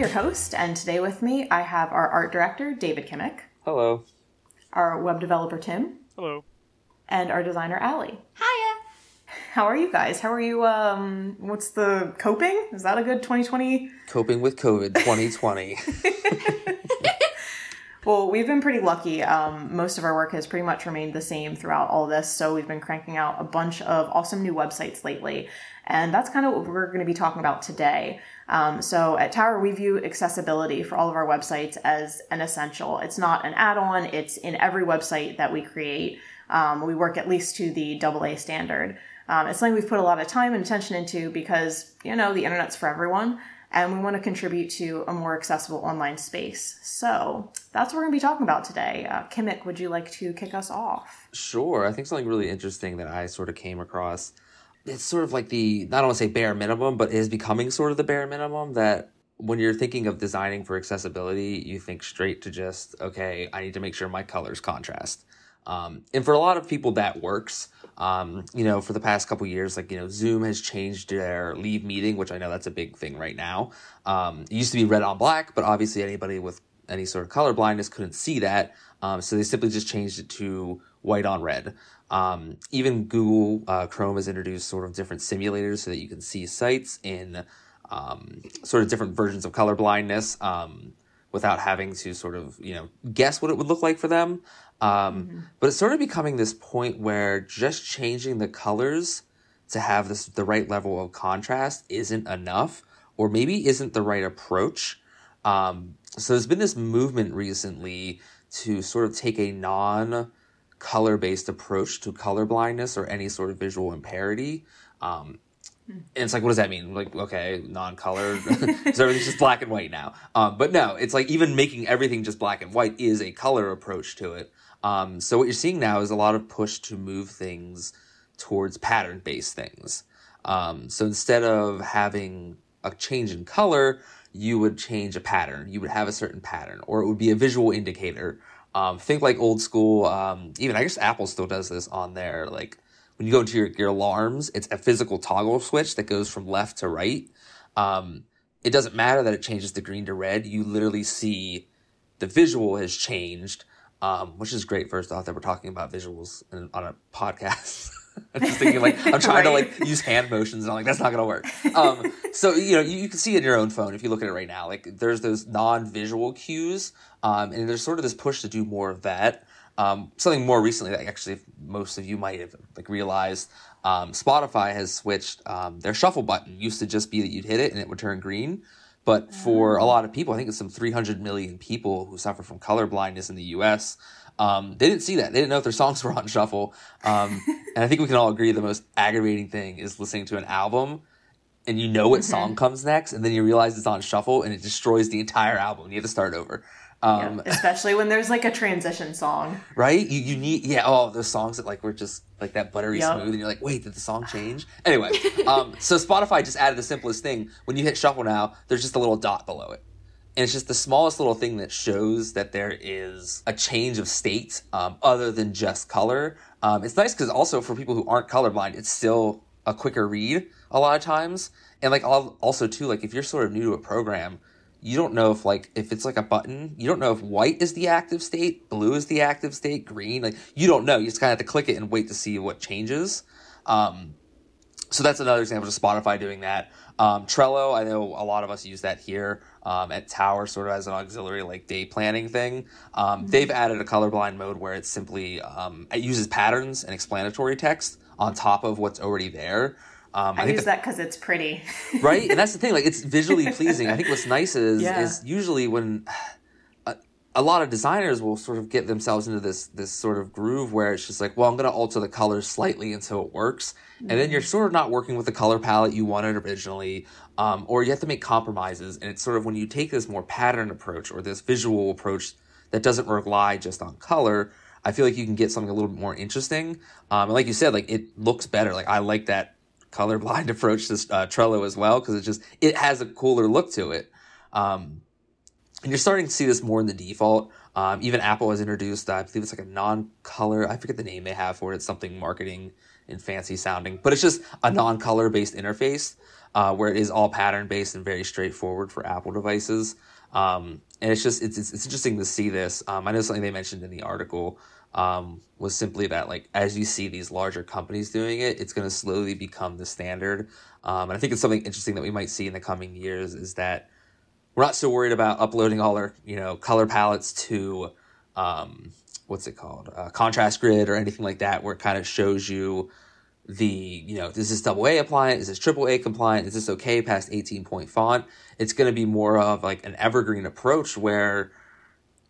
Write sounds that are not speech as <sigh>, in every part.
your host, and today with me I have our art director, David Kimmick, Hello. our web developer, Tim, Hello. and our designer, Allie. Hiya. How are you guys? How are you, um, what's the coping? Is that a good 2020? Coping with COVID 2020. <laughs> <laughs> Well, we've been pretty lucky. Um, most of our work has pretty much remained the same throughout all this, so we've been cranking out a bunch of awesome new websites lately. And that's kind of what we're going to be talking about today. Um, so at Tower, we view accessibility for all of our websites as an essential. It's not an add on, it's in every website that we create. Um, we work at least to the AA standard. Um, it's something we've put a lot of time and attention into because, you know, the internet's for everyone and we want to contribute to a more accessible online space. So that's what we're going to be talking about today. Uh, Kimmick, would you like to kick us off? sure. I think something really interesting that I sort of came across. It's sort of like the, not want to say bare minimum, but is becoming sort of the bare minimum that when you're thinking of designing for accessibility, you think straight to just, okay, I need to make sure my colors contrast. Um, and for a lot of people, that works. Um, you know, for the past couple years, like, you know, Zoom has changed their leave meeting, which I know that's a big thing right now. Um, it used to be red on black, but obviously anybody with any sort of color blindness couldn't see that. Um, so they simply just changed it to white on red. Um, even Google uh, Chrome has introduced sort of different simulators so that you can see sites in um, sort of different versions of color blindness um, without having to sort of you know guess what it would look like for them. Um, But it's sort of becoming this point where just changing the colors to have this the right level of contrast isn't enough, or maybe isn't the right approach. Um, so there's been this movement recently to sort of take a non color based approach to color blindness or any sort of visual impairity. Um, and it's like, what does that mean? Like, okay, non-color, <laughs> so everything's just black and white now. Um, but no, it's like even making everything just black and white is a color approach to it. Um, so what you're seeing now is a lot of push to move things towards pattern-based things. Um, so instead of having a change in color, you would change a pattern. You would have a certain pattern, or it would be a visual indicator. Um, think like old school. Um, even I guess Apple still does this on there. like when you go into your, your alarms, it's a physical toggle switch that goes from left to right. Um, it doesn't matter that it changes the green to red. You literally see the visual has changed, um, which is great. First off, that we're talking about visuals on a <laughs> podcast. <laughs> I'm just thinking like I'm trying to like use hand motions and I'm like that's not gonna work. Um, so you know you, you can see in your own phone if you look at it right now. Like there's those non-visual cues, um, and there's sort of this push to do more of that. Um, something more recently that actually most of you might have like realized. Um, Spotify has switched um, their shuffle button. Used to just be that you'd hit it and it would turn green, but for a lot of people, I think it's some 300 million people who suffer from color blindness in the U.S. Um, they didn't see that. They didn't know if their songs <laughs> were on shuffle. Um, <laughs> and I think we can all agree the most aggravating thing is listening to an album and you know what song comes next, and then you realize it's on shuffle and it destroys the entire album. You have to start over. Um, Especially when there's like a transition song. right? You, you need yeah. Oh, those songs that like were just like that buttery Yep. smooth, and you're like, wait, did the song change? Anyway, um, so Spotify just added the simplest thing. When you hit shuffle now, there's just a little dot below it, and it's just the smallest little thing that shows that there is a change of state um, other than just color. Um, it's nice because also for people who aren't colorblind, it's still a quicker read a lot of times, and like also too, like if you're sort of new to a program you don't know if like if it's like a button you don't know if white is the active state blue is the active state green like you don't know. You just kind of have to click it and wait to see what changes. Um, so that's another example of spotify doing that. Um, trello i know a lot of us use that here um, at tower sort of as an auxiliary like day planning thing. Um, they've added a colorblind mode where it's simply um, it uses patterns and explanatory text on top of what's already there. Um, I, think use that because it's pretty. right? And that's the thing like it's <laughs> visually pleasing. I think what's nice is Yeah. is usually when a, lot of designers will sort of get themselves into this this sort of groove where it's just like well i'm going to alter the colors slightly until it works. And then you're sort of not working with the color palette you wanted originally um, or you have to make compromises. And it's sort of when you take this more pattern approach or this visual approach that doesn't rely just on color i feel like you can get something a little bit more interesting. Um, and like you said like it looks better. Like i like that colorblind <laughs> approach to uh, Trello as well because it just it has a cooler look to it. Um, and you're starting to see this more in the default. Um, even Apple has introduced, I believe it's like a non-color. I forget the name they have for it. It's something marketing and fancy sounding, but it's just a non-color based interface uh, where it is all pattern based and very straightforward for Apple devices. Um, and it's just it's, it's, it's interesting to see this. Um, I know something they mentioned in the article um, was simply that like as you see these larger companies doing it, it's going to slowly become the standard. Um, and I think it's something interesting that we might see in the coming years is that we're not so worried about uploading all our you know color palettes to um, what's it called uh, contrast grid or anything like that, where it kind of shows you the you know this is this double A compliant, is this triple A compliant, is this okay past 18 point font? It's going to be more of like an evergreen approach where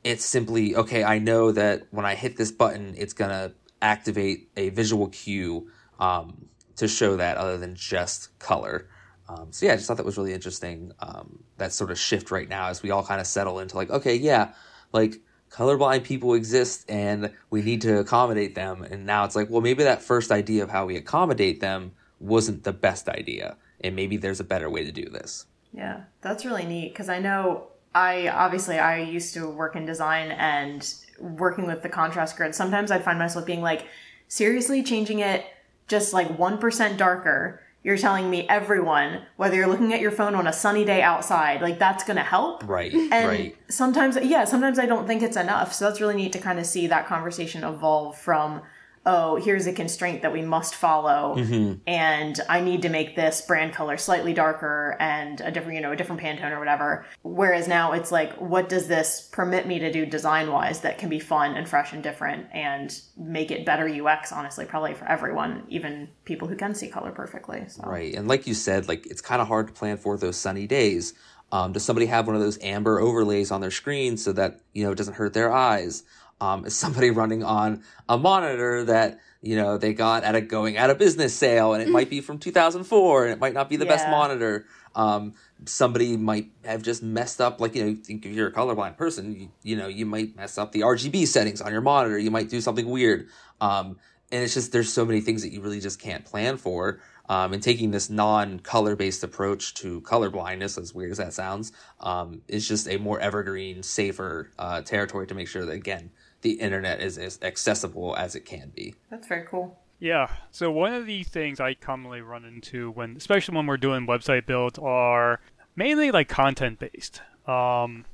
it's simply okay. I know that when I hit this button, it's going to activate a visual cue um, to show that other than just color. Um, so yeah, I just thought that was really interesting. Um, that sort of shift right now as we all kind of settle into like, okay, yeah, like colorblind people exist and we need to accommodate them. And now it's like, well, maybe that first idea of how we accommodate them wasn't the best idea. And maybe there's a better way to do this. Yeah, that's really neat because I know I obviously I used to work in design and working with the contrast grid. Sometimes I'd find myself being like, seriously, changing it just like 1% darker you're telling me everyone, whether you're looking at your phone on a sunny day outside, like that's going to help. Right. And right. sometimes, yeah, sometimes I don't think it's enough. So that's really neat to kind of see that conversation evolve from oh, here's a constraint that we must follow, mm-hmm. and I need to make this brand color slightly darker and a different, you know, a different Pantone or whatever. Whereas now it's like, what does this permit me to do design wise that can be fun and fresh and different and make it better UX, honestly, probably for everyone, even people who can see color perfectly. So. Right. And like you said, like it's kind of hard to plan for those sunny days. Um, does somebody have one of those amber overlays on their screen so that, you know, it doesn't hurt their eyes? Um, is somebody running on a monitor that you know they got at a going out of business sale and it might be from 2004 and it might not be the yeah. best monitor. Um, somebody might have just messed up like you know think if you're a colorblind person you, you know you might mess up the rgb settings on your monitor you might do something weird. Um, and it's just there's so many things that you really just can't plan for. Um, and taking this non-color based approach to color blindness, as weird as that sounds, um, is just a more evergreen, safer uh, territory to make sure that again the internet is as accessible as it can be. That's very cool. Yeah. So one of the things I commonly run into when, especially when we're doing website builds, are mainly like content based. Um,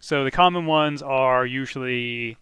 so the common ones are usually,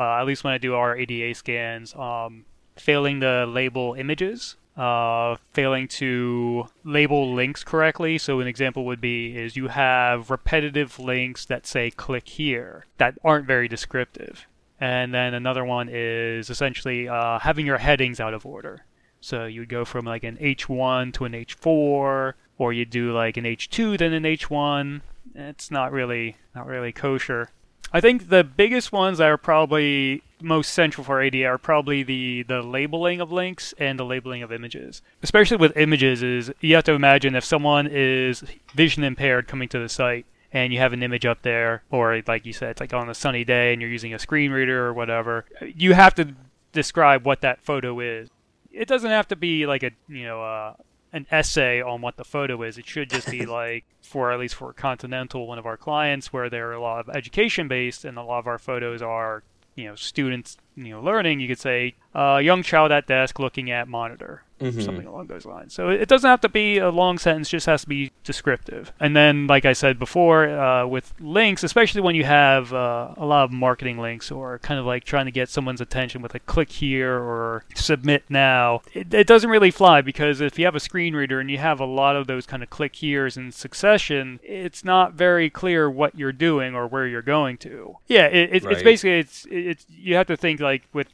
uh, at least when I do our ADA scans, um, failing to label images, uh, failing to label links correctly. So an example would be is you have repetitive links that say click here that aren't very descriptive. And then another one is essentially uh, having your headings out of order. So you would go from like an H1 to an H4, or you do like an H2 then an H1. It's not really not really kosher. I think the biggest ones that are probably most central for ADA are probably the, the labeling of links and the labeling of images. Especially with images is you have to imagine if someone is vision impaired coming to the site, and you have an image up there, or like you said, it's like on a sunny day and you're using a screen reader or whatever, you have to describe what that photo is. It doesn't have to be like a you know uh, an essay on what the photo is. It should just be <laughs> like for at least for Continental, one of our clients, where they're a lot of education based, and a lot of our photos are you know students you know learning. You could say a uh, young child at desk looking at monitor mm-hmm. something along those lines. So it doesn't have to be a long sentence; just has to be descriptive. And then, like I said before, uh, with links, especially when you have uh, a lot of marketing links or kind of like trying to get someone's attention with a click here or submit now, it, it doesn't really fly because if you have a screen reader and you have a lot of those kind of click here's in succession, it's not very clear what you're doing or where you're going to. Yeah, it, it, right. it's basically it's it's you have to think like with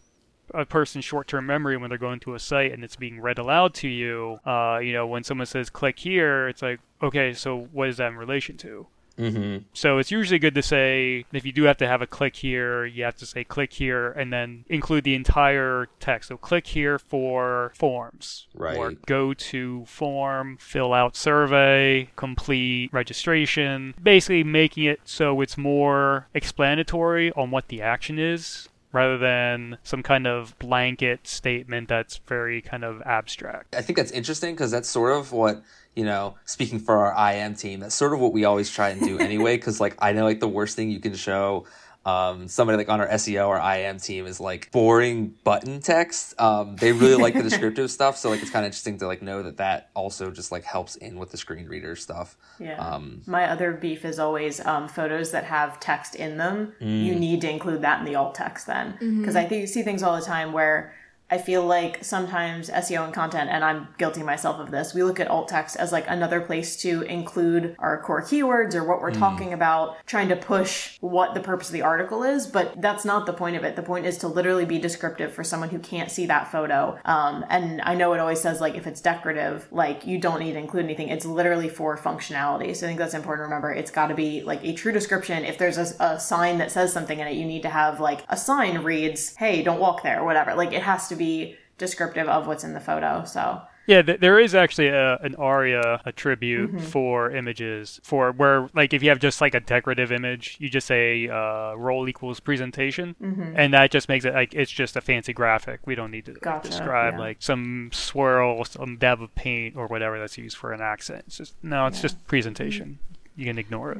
a person's short-term memory when they're going to a site and it's being read aloud to you. Uh, you know, when someone says "click here," it's like, okay, so what is that in relation to? Mm-hmm. So it's usually good to say if you do have to have a click here, you have to say click here and then include the entire text. So click here for forms, right? Or go to form, fill out survey, complete registration. Basically, making it so it's more explanatory on what the action is rather than some kind of blanket statement that's very kind of abstract. I think that's interesting because that's sort of what you know, speaking for our IM team, that's sort of what we always try and do anyway. Because like I know like the worst thing you can show um, somebody like on our SEO or IM team is like boring button text. Um, they really like the <laughs> descriptive stuff, so like it's kind of interesting to like know that that also just like helps in with the screen reader stuff. Yeah. Um, My other beef is always um, photos that have text in them. Mm. You need to include that in the alt text then, because I think you see things all the time where. I feel like sometimes SEO and content, and I'm guilty myself of this, we look at alt text as like another place to include our core keywords or what we're talking about, trying to push what the purpose of the article is, but that's not the point of it. The point is to literally be descriptive for someone who can't see that photo. Um, and I know it always says like if it's decorative, like you don't need to include anything. It's literally for functionality. So I think that's important to remember. It's got to be like a true description. If there's a, a sign that says something in it, you need to have like a sign reads, "Hey, don't walk there," or whatever. Like it has to be descriptive of what's in the photo. So Yeah, th- there is actually a, an ARIA attribute Mm-hmm. for images for where like if you have just like a decorative image, you just say uh, role equals presentation, Mm-hmm. and that just makes it like it's just a fancy graphic. We don't need to like, Gotcha, describe yeah. like some swirl, some dab of paint or whatever that's used for an accent. It's just no, it's just presentation. You can ignore it.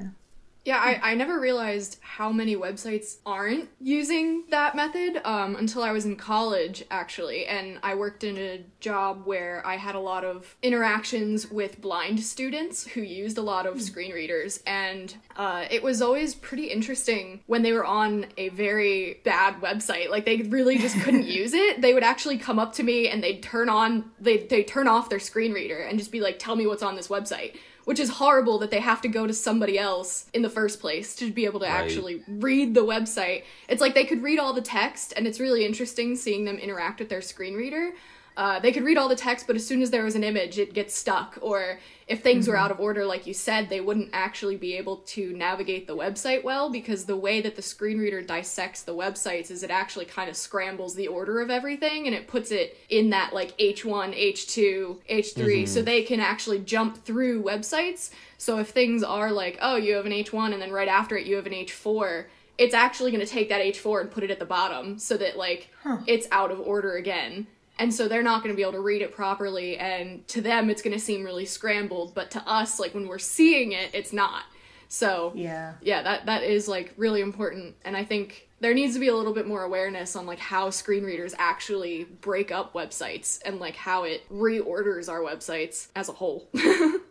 Yeah, I, I never realized how many websites aren't using that method um, until I was in college, actually. And I worked in a job where I had a lot of interactions with blind students who used a lot of screen readers. And uh, it was always pretty interesting when they were on a very bad website. Like, they really just couldn't <laughs> use it. They would actually come up to me and they'd turn on, they'd, they'd turn off their screen reader and just be like, tell me what's on this website which is horrible that they have to go to somebody else in the first place to be able to Right. actually read the website. It's like they could read all the text, and it's really interesting seeing them interact with their screen reader. Uh, they could read all the text, but as soon as there was an image, it gets stuck. Or if things were out of order, like you said, they wouldn't actually be able to navigate the website well because the way that the screen reader dissects the websites is it actually kind of scrambles the order of everything and it puts it in that like H1, H2, H3, so they can actually jump through websites. So if things are like, oh, you have an H1 and then right after it you have an H4, it's actually going to take that H4 and put it at the bottom so that like it's out of order again. And so they're not going to be able to read it properly and to them it's going to seem really scrambled, but to us like when we're seeing it, it's not. So yeah. yeah, that that is like really important and I think there needs to be a little bit more awareness on like how screen readers actually break up websites and like how it reorders our websites as a whole. <laughs>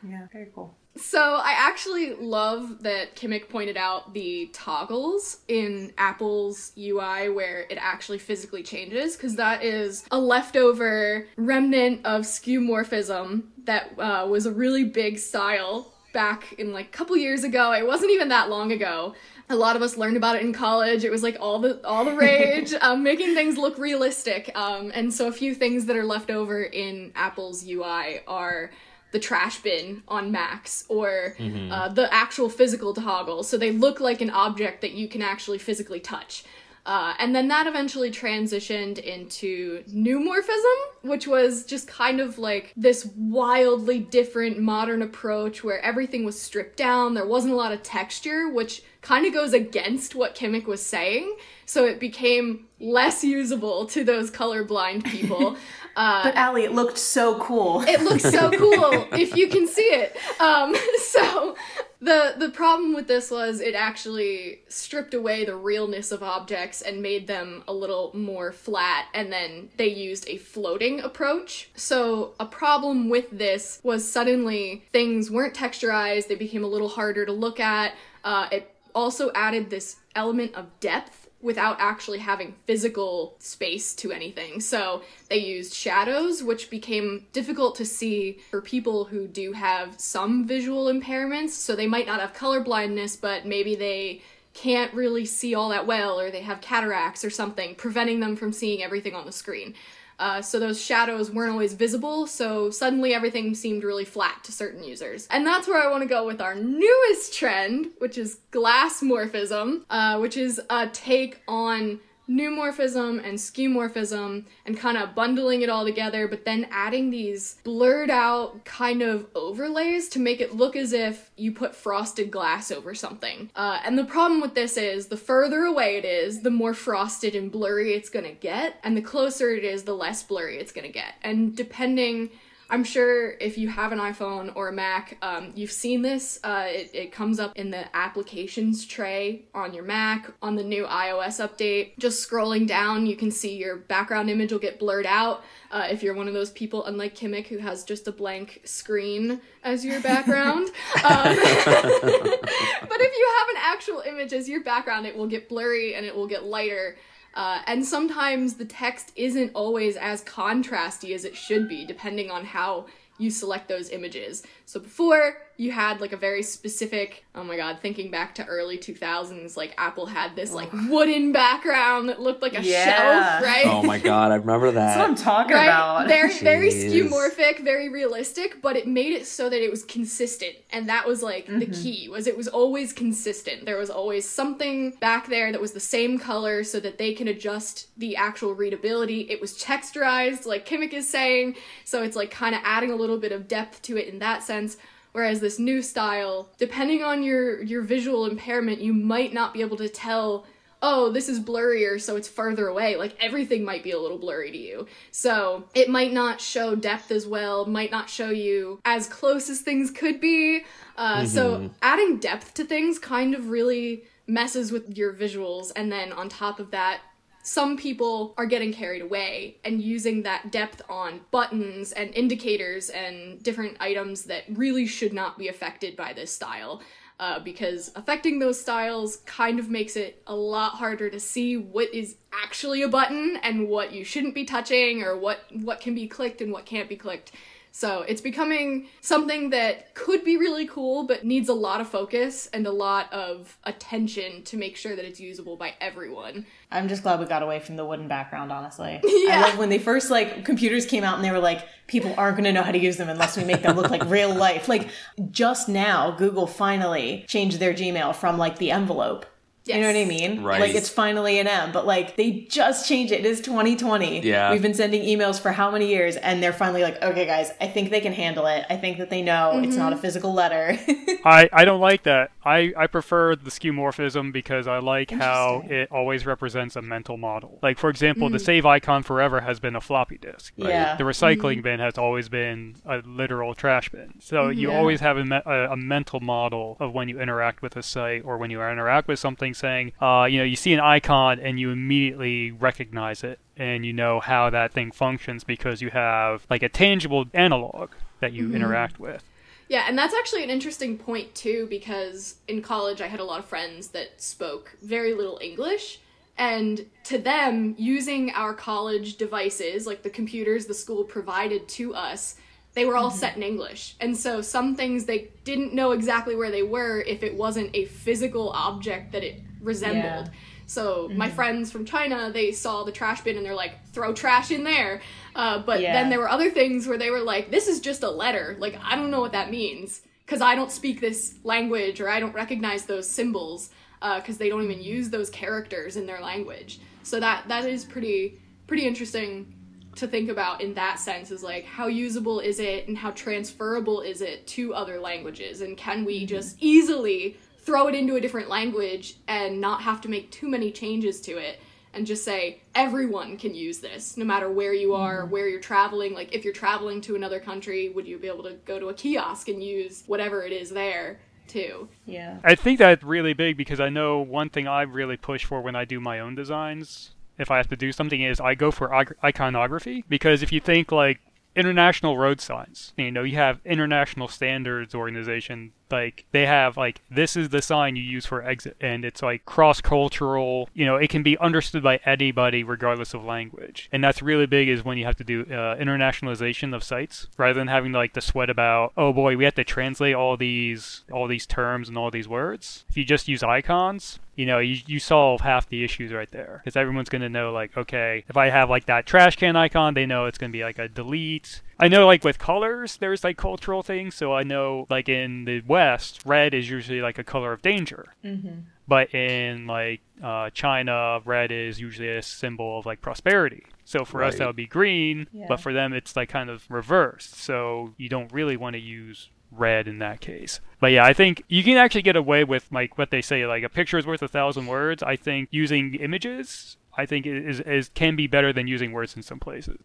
Yeah. Very cool. So I actually love that Kimmick pointed out the toggles in Apple's UI where it actually physically changes because that is a leftover remnant of skeuomorphism that uh, was a really big style back in like a couple years ago. It wasn't even that long ago. A lot of us learned about it in college. It was like all the all the rage, <laughs> um, making things look realistic. Um, and so a few things that are left over in Apple's UI are the trash bin on Macs or uh, the actual physical toggle. So they look like an object that you can actually physically touch. Uh, and then that eventually transitioned into neumorphism, which was just kind of like this wildly different modern approach where everything was stripped down. There wasn't a lot of texture, which kind of goes against what Kimmick was saying. So it became less usable to those colorblind people. <laughs> Uh, But Allie, it looked so cool. <laughs> it looks so <laughs> cool if you can see it. Um, <laughs> so the the problem with this was it actually stripped away the realness of objects and made them a little more flat and then they used a floating approach. So a problem with this was suddenly things weren't texturized, they became a little harder to look at. Uh, it also added this element of depth without actually having physical space to anything. So they used shadows, which became difficult to see for people who do have some visual impairments. So they might not have color blindness, but maybe they can't really see all that well, or they have cataracts or something, preventing them from seeing everything on the screen. Uh, so those shadows weren't always visible, so suddenly everything seemed really flat to certain users. And that's where I want to go with our newest trend, which is glassmorphism, uh, which is a take on neumorphism and skeuomorphism and kind of bundling it all together, but then adding these blurred out kind of overlays to make it look as if you put frosted glass over something. Uh, and the problem with this is the further away it is, the more frosted and blurry it's gonna get, and the closer it is, the less blurry it's gonna get. And depending I'm sure if you have an iPhone or a Mac, um, you've seen this. Uh, it, it comes up in the applications tray on your Mac on the new iOS update. Just scrolling down, you can see your background image will get blurred out. Uh, if you're one of those people, unlike Kimmick, who has just a blank screen as your background. <laughs> um, <laughs> but if you have an actual image as your background, it will get blurry and it will get lighter. Uh, and sometimes the text isn't always as contrasty as it should be, depending on how you select those images. So before, you had like a very specific oh my god thinking back to early 2000s like apple had this like wooden background that looked like a Yeah. shelf right? Oh my god, I remember that. That's what I'm talking right? about. very very skeuomorphic very realistic but it made it so that it was consistent and that was like the mm-hmm. key was it was always consistent. There was always something back there that was the same color so that they can adjust the actual readability. It was texturized like kimmick is saying so it's like kind of adding a little bit of depth to it in that sense Whereas this new style, depending on your your visual impairment, you might not be able to tell, oh, this is blurrier, so it's further away. Like everything might be a little blurry to you. So it might not show depth as well, might not show you as close as things could be. Uh, So adding depth to things kind of really messes with your visuals, and then on top of that, some people are getting carried away and using that depth on buttons and indicators and different items that really should not be affected by this style. Uh, because affecting those styles kind of makes it a lot harder to see what is actually a button and what you shouldn't be touching or what what can be clicked and what can't be clicked. So it's becoming something that could be really cool, but needs a lot of focus and a lot of attention to make sure that it's usable by everyone. I'm just glad we got away from the wooden background, honestly. <laughs> Yeah. I love when they first like computers came out and they were like, people aren't gonna know how to use them unless we make them look like real life. Like just now, Google finally changed their Gmail from like the envelope. You know what I mean? Right. Like it's finally an M, but like they just changed it. It is 2020. Yeah. We've been sending emails for how many years, and they're finally like, okay, guys, I think they can handle it. I think that they know it's mm-hmm. not a physical letter. <laughs> I, I don't like that. I, I prefer the skeuomorphism because I like how it always represents a mental model. Like, for example, the mm. save icon forever has been a floppy disk. yeah. The recycling mm-hmm. bin has always been a literal trash bin. So you mm-hmm. Yeah. always have a, a, a mental model of when you interact with a site or when you interact with something saying, uh, you know, you see an icon and you immediately recognize it and you know how that thing functions because you have like a tangible analog that you interact with. Yeah, and that's actually an interesting point too, because in college I had a lot of friends that spoke very little English. And to them, using our college devices, like the computers the school provided to us, they were all set in English. And so some things they didn't know exactly where they were if it wasn't a physical object that it resembled. Yeah. So my mm-hmm. friends from China, they saw the trash bin and they're like, throw trash in there. Uh, but Yeah. then there were other things where they were like, this is just a letter. Like, I don't know what that means because I don't speak this language or I don't recognize those symbols uh, because they don't even use those characters in their language. So that that is pretty pretty interesting to think about in that sense is like how usable is it and how transferable is it to other languages and can we mm-hmm. just easily throw it into a different language and not have to make too many changes to it and just say everyone can use this no matter where you are mm-hmm. where you're traveling like if you're traveling to another country would you be able to go to a kiosk and use whatever it is there too yeah. I think that's really big because I know one thing I really push for when I do my own designs, if I have to do something, is I go for iconography. Because if you think like international road signs, you know, you have International Standards Organization, like they have like this is the sign you use for exit, and it's like cross cultural. You know, it can be understood by anybody regardless of language, and that's really big. Is when you have to do uh, internationalization of sites rather than having like to sweat about oh boy we have to translate all these all these terms and all these words. If you just use icons, you know, you, you solve half the issues right there. Because everyone's going to know, like, okay, if I have, like, that trash can icon, they know it's going to be, like, a delete. I know, like, with colors, there's, like, cultural things. So I know, like, in the West, red is usually, like, a color of danger. Mm-hmm. But in, like, uh, China, red is usually a symbol of, like, prosperity. So for us, that would be green. Yeah. But for them, it's, like, kind of reversed. So you don't really want to use red in that case. But yeah, I think you can actually get away with like what they say, like a picture is worth a thousand words. I think using images, I think is is can be better than using words in some places.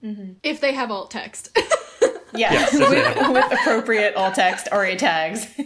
if they have alt text <laughs> Yeah, Yes, <laughs> with, with appropriate alt text ARIA tags. <laughs>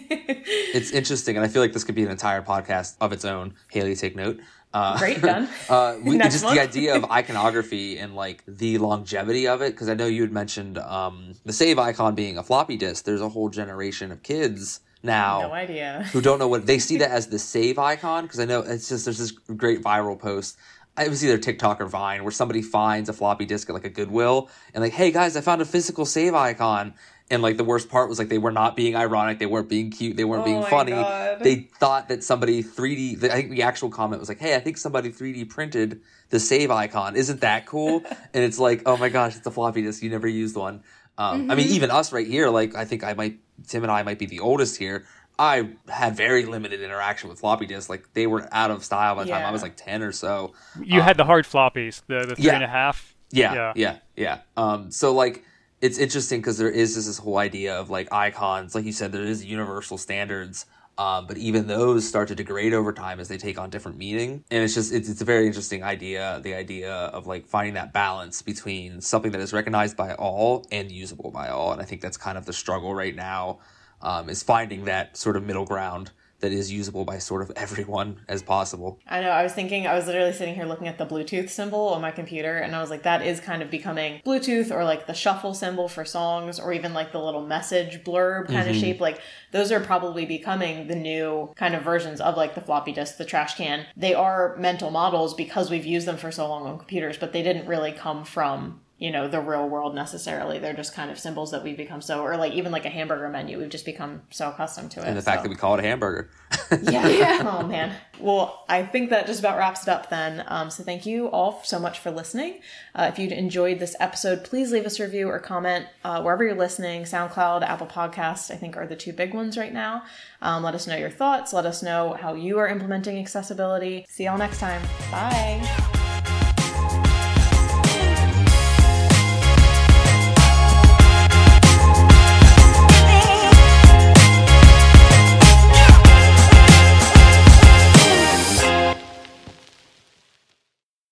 It's interesting, and I feel like this could be an entire podcast of its own. Haley, take note. Uh, Great, done. Uh, we, just month. the idea of iconography and like the longevity of it, because I know you had mentioned um, the save icon being a floppy disk. There's a whole generation of kids now no idea. who don't know what they see that as the save icon because I know it's just there's this great viral post. It was either TikTok or Vine where somebody finds a floppy disk at like a Goodwill and like, hey guys, I found a physical save icon. And like the worst part was like they were not being ironic, they weren't being cute, they weren't Oh being funny. God. They thought that somebody 3D. I think the actual comment was like, "Hey, I think somebody 3D printed the save icon. Isn't that cool?" <laughs> and it's like, "Oh my gosh, it's a floppy disk. You never used one." Um, I mean, even us right here, like I think I might, Tim and I might be the oldest here. I had very limited interaction with floppy disks. Like they were out of style by the time I was like ten or so. You had the hard floppies, the the three yeah. and a half. Yeah, Yeah. yeah, yeah. Um, so like it's interesting because there is this, this whole idea of like icons, like you said, there is universal standards. Um, but even those start to degrade over time as they take on different meaning, and it's just it's, it's a very interesting idea. The idea of like finding that balance between something that is recognized by all and usable by all, and I think that's kind of the struggle right now, um, is finding that sort of middle ground that is usable by sort of everyone as possible. I know. I was thinking. I was literally sitting here looking at the Bluetooth symbol on my computer, and I was like, "That is kind of becoming Bluetooth, or like the shuffle symbol for songs, or even like the little message blurb kind of shape. Like those are probably becoming the new kind of versions of like the floppy disk, the trash can. They are mental models because we've used them for so long on computers, but they didn't really come from." You know, the real world necessarily. They're just kind of symbols that we've become so, or like even like a hamburger menu, we've just become so accustomed to it. And the fact so. that we call it a hamburger. Yeah. <laughs> oh man. Well, I think that just about wraps it up then. Um, so thank you all so much for listening. Uh, if you enjoyed this episode, please leave us a review or comment uh, wherever you're listening. SoundCloud, Apple Podcasts, I think are the two big ones right now. Um, let us know your thoughts. Let us know how you are implementing accessibility. See y'all next time. Bye.